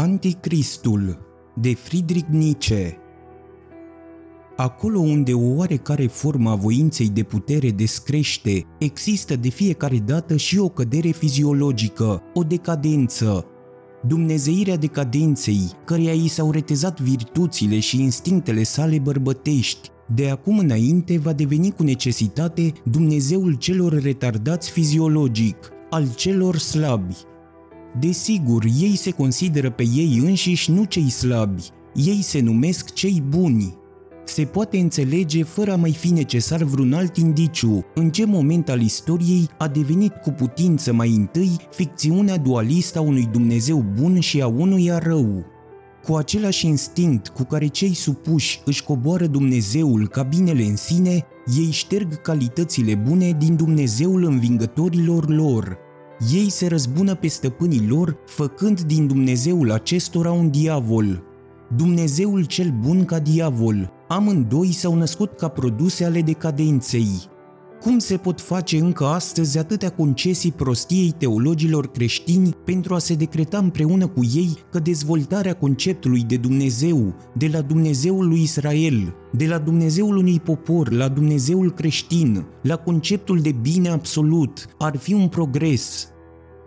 Anticristul de Friedrich Nietzsche Acolo unde o oarecare formă a voinței de putere descrește, există de fiecare dată și o cădere fiziologică, o decadență. Dumnezeirea decadenței, căreia i s-au retezat virtuțile și instinctele sale bărbătești, de acum înainte va deveni cu necesitate Dumnezeul celor retardați fiziologic, al celor slabi, Desigur, ei se consideră pe ei înșiși nu cei slabi, ei se numesc cei buni. Se poate înțelege fără a mai fi necesar vreun alt indiciu în ce moment al istoriei a devenit cu putință mai întâi ficțiunea dualistă a unui Dumnezeu bun și a unuia rău. Cu același instinct cu care cei supuși își coboară Dumnezeul ca binele în sine, ei șterg calitățile bune din Dumnezeul învingătorilor lor, ei se răzbună pe stăpânii lor, făcând din Dumnezeul acestora un diavol. Dumnezeul cel bun ca diavol, amândoi s-au născut ca produse ale decadenței. Cum se pot face încă astăzi atâtea concesii prostiei teologilor creștini pentru a se decreta împreună cu ei că dezvoltarea conceptului de Dumnezeu, de la Dumnezeul lui Israel, de la Dumnezeul unui popor la Dumnezeul creștin, la conceptul de bine absolut, ar fi un progres?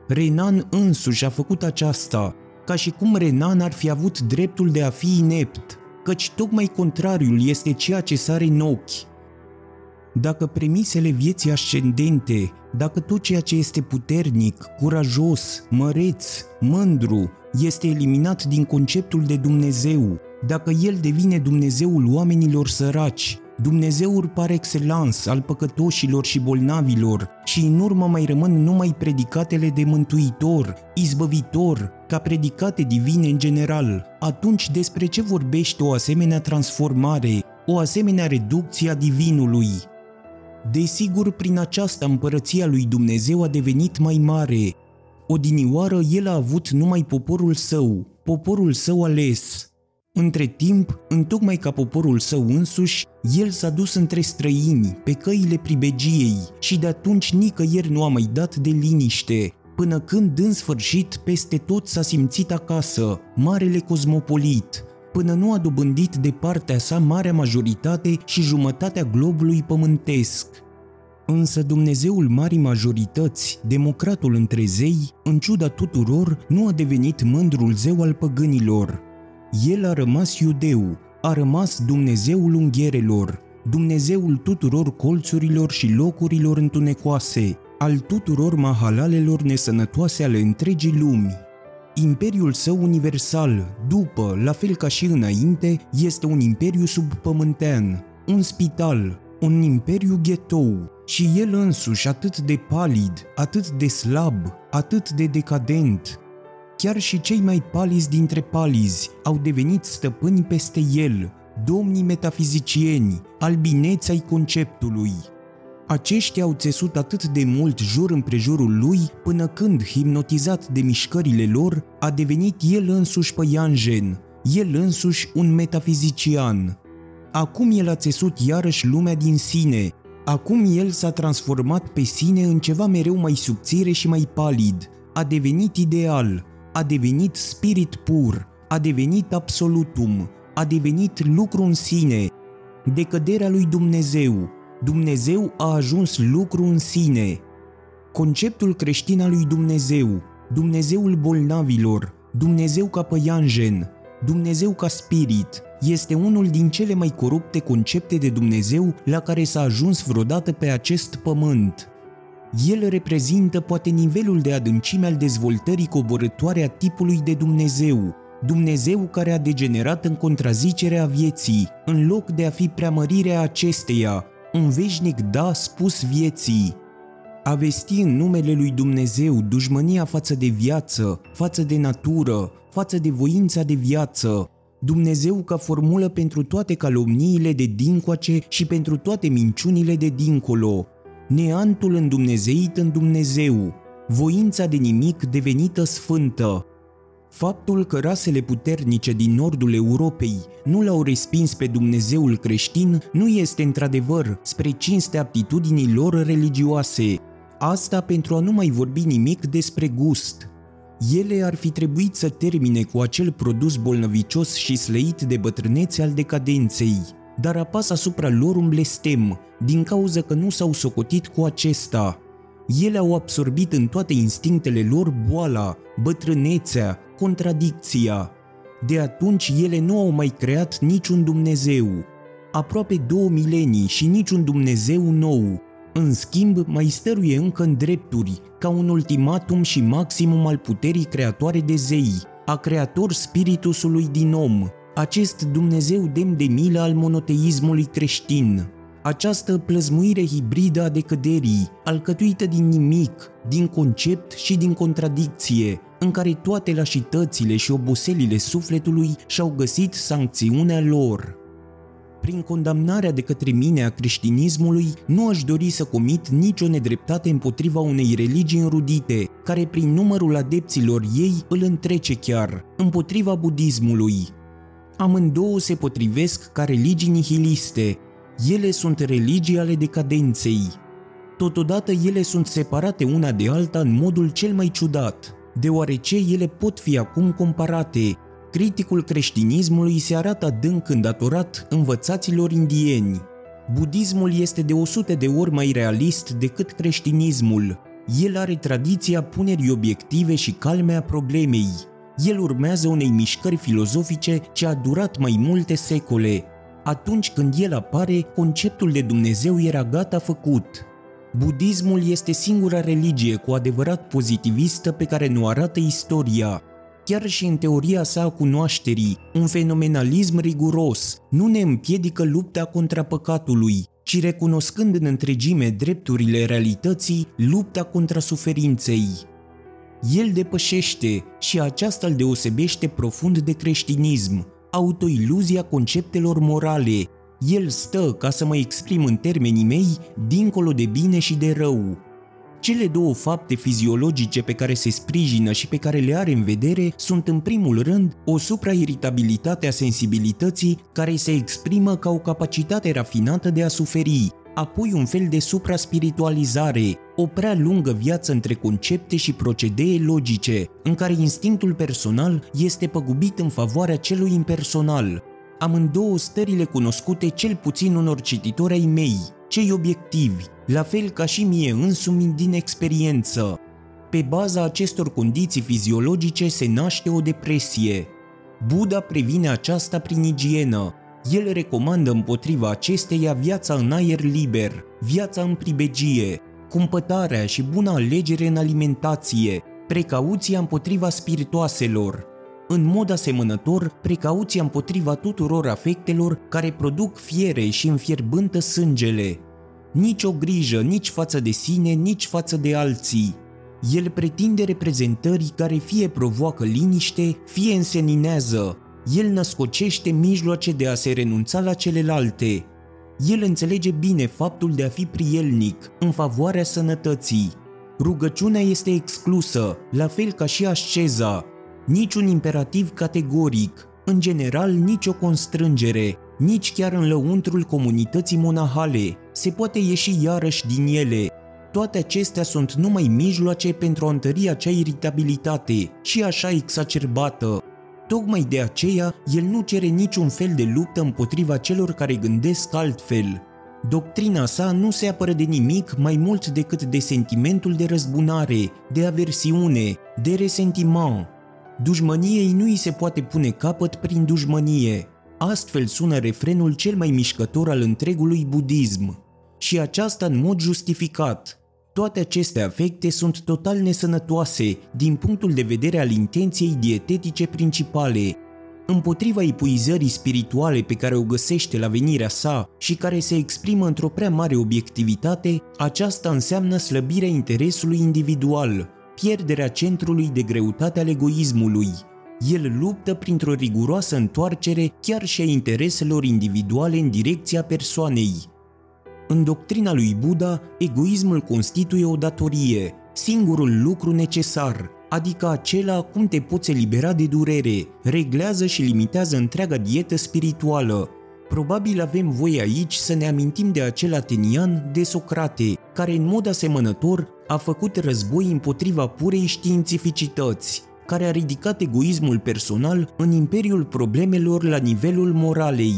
Renan însuși a făcut aceasta, ca și cum Renan ar fi avut dreptul de a fi inept, căci tocmai contrariul este ceea ce sare în ochi, dacă premisele vieții ascendente, dacă tot ceea ce este puternic, curajos, măreț, mândru, este eliminat din conceptul de Dumnezeu, dacă el devine Dumnezeul oamenilor săraci, Dumnezeul par excellence al păcătoșilor și bolnavilor și în urmă mai rămân numai predicatele de mântuitor, izbăvitor, ca predicate divine în general, atunci despre ce vorbește o asemenea transformare, o asemenea reducție a divinului? Desigur, prin aceasta împărăția lui Dumnezeu a devenit mai mare. Odinioară el a avut numai poporul său, poporul său ales. Între timp, întocmai ca poporul său însuși, el s-a dus între străini, pe căile pribegiei și de atunci nicăieri nu a mai dat de liniște, până când în sfârșit peste tot s-a simțit acasă, marele cosmopolit, până nu a dobândit de partea sa marea majoritate și jumătatea globului pământesc. Însă Dumnezeul marii majorități, democratul între zei, în ciuda tuturor, nu a devenit mândrul zeu al păgânilor. El a rămas iudeu, a rămas Dumnezeul ungherelor, Dumnezeul tuturor colțurilor și locurilor întunecoase, al tuturor mahalalelor nesănătoase ale întregii lumi. Imperiul său universal, după, la fel ca și înainte, este un imperiu subpământean, un spital, un imperiu ghetou și el însuși atât de palid, atât de slab, atât de decadent. Chiar și cei mai palizi dintre palizi au devenit stăpâni peste el, domnii metafizicieni, albineți ai conceptului, aceștia au țesut atât de mult jur împrejurul lui, până când, hipnotizat de mișcările lor, a devenit el însuși păianjen, el însuși un metafizician. Acum el a țesut iarăși lumea din sine, acum el s-a transformat pe sine în ceva mereu mai subțire și mai palid, a devenit ideal, a devenit spirit pur, a devenit absolutum, a devenit lucru în sine, decăderea lui Dumnezeu, Dumnezeu a ajuns lucru în sine. Conceptul creștin al lui Dumnezeu, Dumnezeul bolnavilor, Dumnezeu ca păianjen, Dumnezeu ca spirit, este unul din cele mai corupte concepte de Dumnezeu la care s-a ajuns vreodată pe acest pământ. El reprezintă poate nivelul de adâncime al dezvoltării coborătoare a tipului de Dumnezeu, Dumnezeu care a degenerat în contrazicerea vieții, în loc de a fi preamărirea acesteia, un veșnic da spus vieții. A vesti în numele lui Dumnezeu dușmânia față de viață, față de natură, față de voința de viață, Dumnezeu ca formulă pentru toate calomniile de dincoace și pentru toate minciunile de dincolo, neantul îndumnezeit în Dumnezeu, voința de nimic devenită sfântă, Faptul că rasele puternice din nordul Europei nu l-au respins pe Dumnezeul creștin nu este într-adevăr spre cinste aptitudinii lor religioase. Asta pentru a nu mai vorbi nimic despre gust. Ele ar fi trebuit să termine cu acel produs bolnăvicios și slăit de bătrânețe al decadenței, dar apasă asupra lor un blestem, din cauza că nu s-au socotit cu acesta. Ele au absorbit în toate instinctele lor boala, bătrânețea, contradicția. De atunci ele nu au mai creat niciun Dumnezeu. Aproape două milenii și niciun Dumnezeu nou. În schimb, mai stăruie încă în drepturi, ca un ultimatum și maximum al puterii creatoare de zei, a creator spiritusului din om, acest Dumnezeu demn de milă al monoteismului creștin. Această plăzmuire hibridă a decăderii, alcătuită din nimic, din concept și din contradicție, în care toate lașitățile și oboselile sufletului și-au găsit sancțiunea lor. Prin condamnarea de către mine a creștinismului, nu aș dori să comit nicio nedreptate împotriva unei religii înrudite, care prin numărul adepților ei îl întrece chiar, împotriva budismului. Amândouă se potrivesc ca religii nihiliste, ele sunt religii ale decadenței. Totodată ele sunt separate una de alta în modul cel mai ciudat, deoarece ele pot fi acum comparate. Criticul creștinismului se arată adânc îndatorat învățaților indieni. Budismul este de 100 de ori mai realist decât creștinismul. El are tradiția punerii obiective și calme a problemei. El urmează unei mișcări filozofice ce a durat mai multe secole, atunci când el apare, conceptul de Dumnezeu era gata făcut. Budismul este singura religie cu adevărat pozitivistă pe care nu arată istoria. Chiar și în teoria sa a cunoașterii, un fenomenalism riguros nu ne împiedică lupta contra păcatului, ci recunoscând în întregime drepturile realității, lupta contra suferinței. El depășește și aceasta îl deosebește profund de creștinism, autoiluzia conceptelor morale. El stă, ca să mă exprim în termenii mei, dincolo de bine și de rău. Cele două fapte fiziologice pe care se sprijină și pe care le are în vedere sunt în primul rând o suprairritabilitate a sensibilității care se exprimă ca o capacitate rafinată de a suferi, apoi un fel de supraspiritualizare, o prea lungă viață între concepte și procedee logice, în care instinctul personal este păgubit în favoarea celui impersonal. Amândouă stările cunoscute cel puțin unor cititori ai mei, cei obiectivi, la fel ca și mie însumi din experiență. Pe baza acestor condiții fiziologice se naște o depresie. Buddha previne aceasta prin igienă, el recomandă împotriva acesteia viața în aer liber, viața în pribegie, cumpătarea și buna alegere în alimentație, precauția împotriva spiritoaselor. În mod asemănător, precauția împotriva tuturor afectelor care produc fiere și înfierbântă sângele. Nici o grijă nici față de sine, nici față de alții. El pretinde reprezentări care fie provoacă liniște, fie înseninează, el născocește mijloace de a se renunța la celelalte. El înțelege bine faptul de a fi prielnic, în favoarea sănătății. Rugăciunea este exclusă, la fel ca și asceza. Niciun imperativ categoric, în general nicio constrângere, nici chiar în lăuntrul comunității monahale. Se poate ieși iarăși din ele. Toate acestea sunt numai mijloace pentru a întări acea iritabilitate și așa exacerbată, Tocmai de aceea, el nu cere niciun fel de luptă împotriva celor care gândesc altfel. Doctrina sa nu se apără de nimic mai mult decât de sentimentul de răzbunare, de aversiune, de resentiment. Dușmăniei nu îi se poate pune capăt prin dușmănie. Astfel sună refrenul cel mai mișcător al întregului budism. Și aceasta în mod justificat – toate aceste afecte sunt total nesănătoase din punctul de vedere al intenției dietetice principale. Împotriva epuizării spirituale pe care o găsește la venirea sa și care se exprimă într-o prea mare obiectivitate, aceasta înseamnă slăbirea interesului individual, pierderea centrului de greutate al egoismului. El luptă printr-o riguroasă întoarcere chiar și a intereselor individuale în direcția persoanei, în doctrina lui Buddha, egoismul constituie o datorie, singurul lucru necesar, adică acela cum te poți elibera de durere, reglează și limitează întreaga dietă spirituală. Probabil avem voie aici să ne amintim de acel atenian de Socrate, care în mod asemănător a făcut război împotriva purei științificități, care a ridicat egoismul personal în imperiul problemelor la nivelul moralei.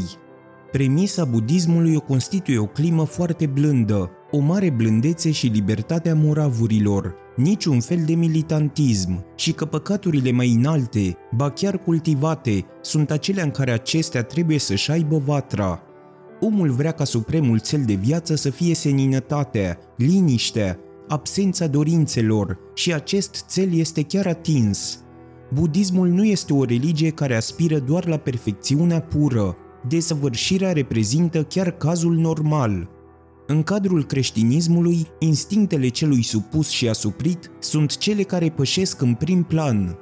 Premisa budismului o constituie o climă foarte blândă, o mare blândețe și libertatea moravurilor, niciun fel de militantism și că păcaturile mai înalte, ba chiar cultivate, sunt acelea în care acestea trebuie să-și aibă vatra. Omul vrea ca supremul cel de viață să fie seninătatea, liniștea, absența dorințelor și acest cel este chiar atins. Budismul nu este o religie care aspiră doar la perfecțiunea pură, desăvârșirea reprezintă chiar cazul normal. În cadrul creștinismului, instinctele celui supus și asuprit sunt cele care pășesc în prim plan.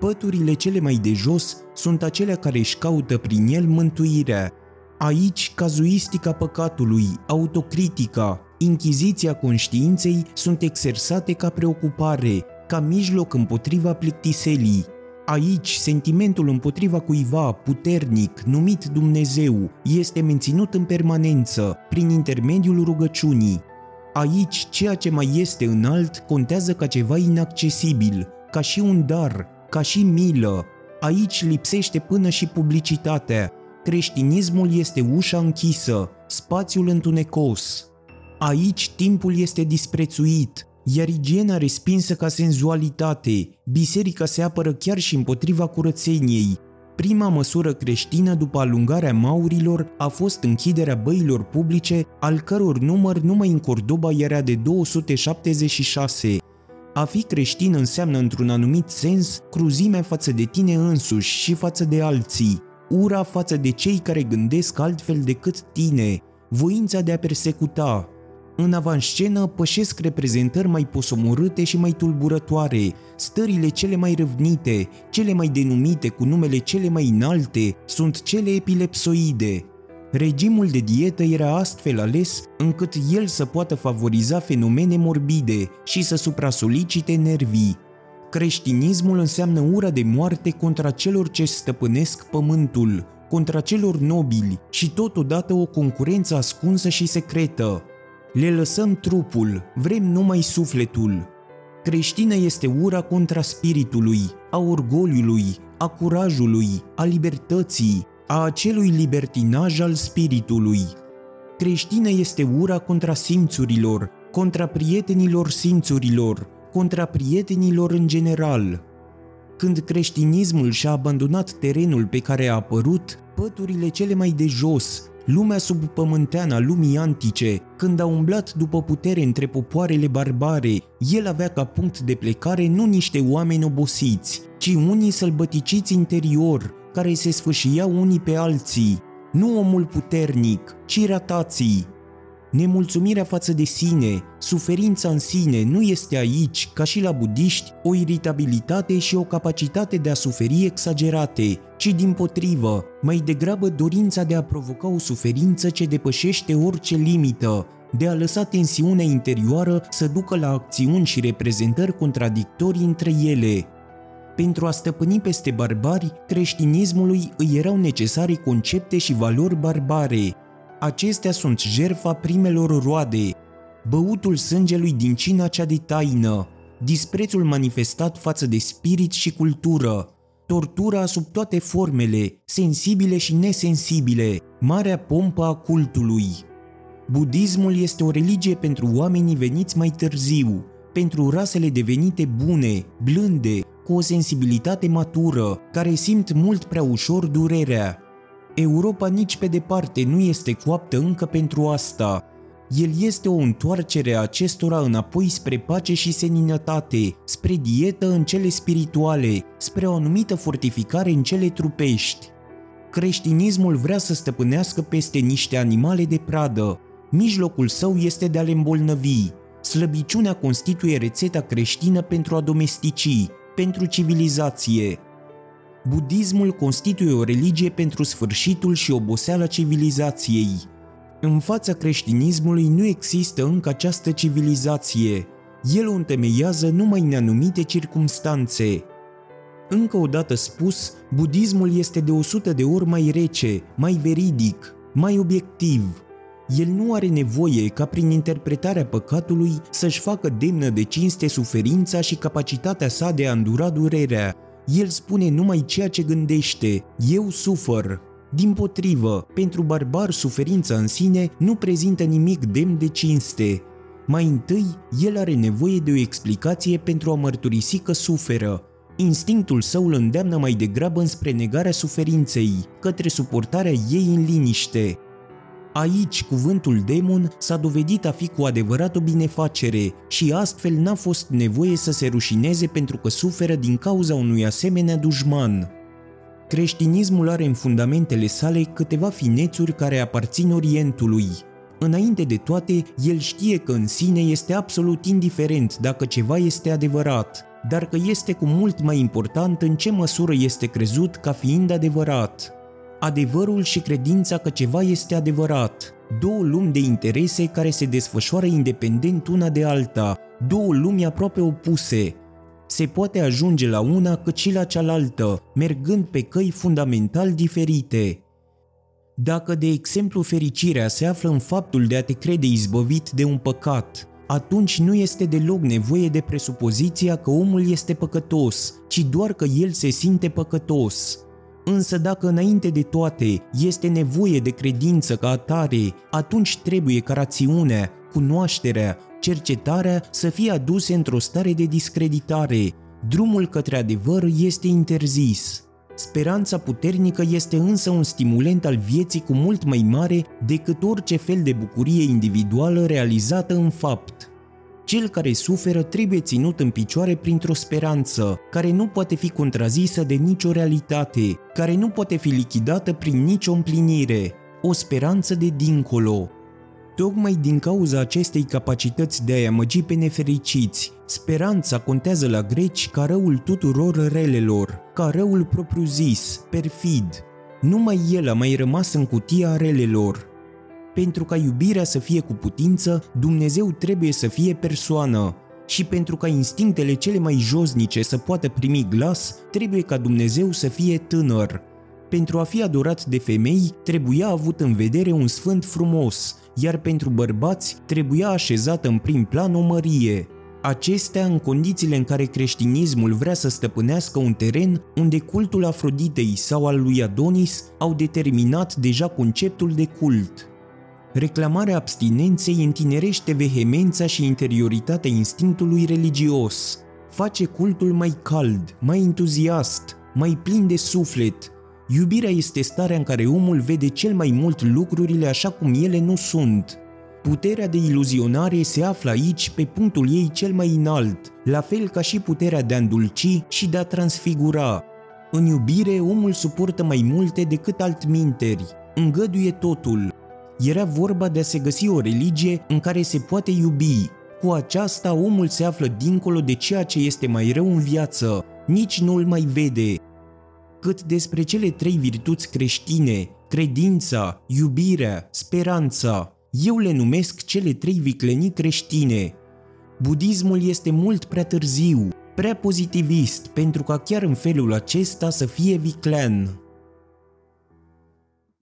Păturile cele mai de jos sunt acelea care își caută prin el mântuirea. Aici, cazuistica păcatului, autocritica, inchiziția conștiinței sunt exersate ca preocupare, ca mijloc împotriva plictiselii, Aici, sentimentul împotriva cuiva puternic, numit Dumnezeu, este menținut în permanență, prin intermediul rugăciunii. Aici, ceea ce mai este înalt contează ca ceva inaccesibil, ca și un dar, ca și milă. Aici lipsește până și publicitatea. Creștinismul este ușa închisă, spațiul întunecos. Aici timpul este disprețuit, iar igiena respinsă ca senzualitate, biserica se apără chiar și împotriva curățeniei. Prima măsură creștină după alungarea maurilor a fost închiderea băilor publice, al căror număr numai în Cordoba era de 276. A fi creștin înseamnă într-un anumit sens cruzimea față de tine însuși și față de alții, ura față de cei care gândesc altfel decât tine, voința de a persecuta, în avanscenă pășesc reprezentări mai posomorâte și mai tulburătoare, stările cele mai răvnite, cele mai denumite cu numele cele mai înalte, sunt cele epilepsoide. Regimul de dietă era astfel ales încât el să poată favoriza fenomene morbide și să suprasolicite nervii. Creștinismul înseamnă ura de moarte contra celor ce stăpânesc pământul, contra celor nobili și totodată o concurență ascunsă și secretă, le lăsăm trupul, vrem numai sufletul. Creștină este ura contra spiritului, a orgoliului, a curajului, a libertății, a acelui libertinaj al spiritului. Creștină este ura contra simțurilor, contra prietenilor simțurilor, contra prietenilor în general. Când creștinismul și-a abandonat terenul pe care a apărut, păturile cele mai de jos, lumea subpământeană a lumii antice, când a umblat după putere între popoarele barbare, el avea ca punct de plecare nu niște oameni obosiți, ci unii sălbăticiți interior, care se sfâșiau unii pe alții, nu omul puternic, ci ratații, Nemulțumirea față de sine, suferința în sine nu este aici, ca și la budiști, o iritabilitate și o capacitate de a suferi exagerate, ci din potrivă, mai degrabă dorința de a provoca o suferință ce depășește orice limită, de a lăsa tensiunea interioară să ducă la acțiuni și reprezentări contradictorii între ele. Pentru a stăpâni peste barbari, creștinismului îi erau necesare concepte și valori barbare, Acestea sunt jerfa primelor roade, băutul sângelui din cina cea de taină, disprețul manifestat față de spirit și cultură, tortura sub toate formele, sensibile și nesensibile, marea pompă a cultului. Budismul este o religie pentru oamenii veniți mai târziu, pentru rasele devenite bune, blânde, cu o sensibilitate matură, care simt mult prea ușor durerea, Europa nici pe departe nu este coaptă încă pentru asta. El este o întoarcere a acestora înapoi spre pace și seninătate, spre dietă în cele spirituale, spre o anumită fortificare în cele trupești. Creștinismul vrea să stăpânească peste niște animale de pradă. Mijlocul său este de a le îmbolnăvi. Slăbiciunea constituie rețeta creștină pentru a domestici, pentru civilizație. Budismul constituie o religie pentru sfârșitul și oboseala civilizației. În fața creștinismului nu există încă această civilizație. El o întemeiază numai în anumite circumstanțe. Încă o dată spus, budismul este de 100 de ori mai rece, mai veridic, mai obiectiv. El nu are nevoie ca prin interpretarea păcatului să-și facă demnă de cinste suferința și capacitatea sa de a îndura durerea, El spune numai ceea ce gândește. Eu sufăr. Din potrivă, pentru barbar suferința în sine nu prezintă nimic demn de cinste. Mai întâi, el are nevoie de o explicație pentru a mărturisi că suferă. Instinctul său îl îndeamnă mai degrabă înspre negarea suferinței, către suportarea ei în liniște. Aici, cuvântul demon s-a dovedit a fi cu adevărat o binefacere și astfel n-a fost nevoie să se rușineze pentru că suferă din cauza unui asemenea dușman. Creștinismul are în fundamentele sale câteva finețuri care aparțin Orientului. Înainte de toate, el știe că în sine este absolut indiferent dacă ceva este adevărat, dar că este cu mult mai important în ce măsură este crezut ca fiind adevărat. Adevărul și credința că ceva este adevărat, două lumi de interese care se desfășoară independent una de alta, două lumi aproape opuse, se poate ajunge la una cât și la cealaltă, mergând pe căi fundamental diferite. Dacă, de exemplu, fericirea se află în faptul de a te crede izbăvit de un păcat, atunci nu este deloc nevoie de presupoziția că omul este păcătos, ci doar că el se simte păcătos. Însă dacă înainte de toate este nevoie de credință ca atare, atunci trebuie ca rațiunea, cunoașterea, cercetarea să fie aduse într-o stare de discreditare. Drumul către adevăr este interzis. Speranța puternică este însă un stimulent al vieții cu mult mai mare decât orice fel de bucurie individuală realizată în fapt. Cel care suferă trebuie ținut în picioare printr-o speranță, care nu poate fi contrazisă de nicio realitate, care nu poate fi lichidată prin nicio împlinire, o speranță de dincolo, Tocmai din cauza acestei capacități de a-i amăgi pe nefericiți, speranța contează la greci ca răul tuturor relelor, ca răul propriu-zis, perfid. Numai el a mai rămas în cutia relelor. Pentru ca iubirea să fie cu putință, Dumnezeu trebuie să fie persoană, și pentru ca instinctele cele mai josnice să poată primi glas, trebuie ca Dumnezeu să fie tânăr. Pentru a fi adorat de femei, trebuia avut în vedere un sfânt frumos, iar pentru bărbați trebuia așezată în prim plan o mărie. Acestea în condițiile în care creștinismul vrea să stăpânească un teren unde cultul Afroditei sau al lui Adonis au determinat deja conceptul de cult. Reclamarea abstinenței întinerește vehemența și interioritatea instinctului religios, face cultul mai cald, mai entuziast, mai plin de suflet, Iubirea este starea în care omul vede cel mai mult lucrurile așa cum ele nu sunt. Puterea de iluzionare se află aici pe punctul ei cel mai înalt, la fel ca și puterea de a îndulci și de a transfigura. În iubire, omul suportă mai multe decât altminteri, îngăduie totul. Era vorba de a se găsi o religie în care se poate iubi. Cu aceasta, omul se află dincolo de ceea ce este mai rău în viață, nici nu îl mai vede, cât despre cele trei virtuți creștine, credința, iubirea, speranța. Eu le numesc cele trei viclenii creștine. Budismul este mult prea târziu, prea pozitivist pentru ca chiar în felul acesta să fie viclean.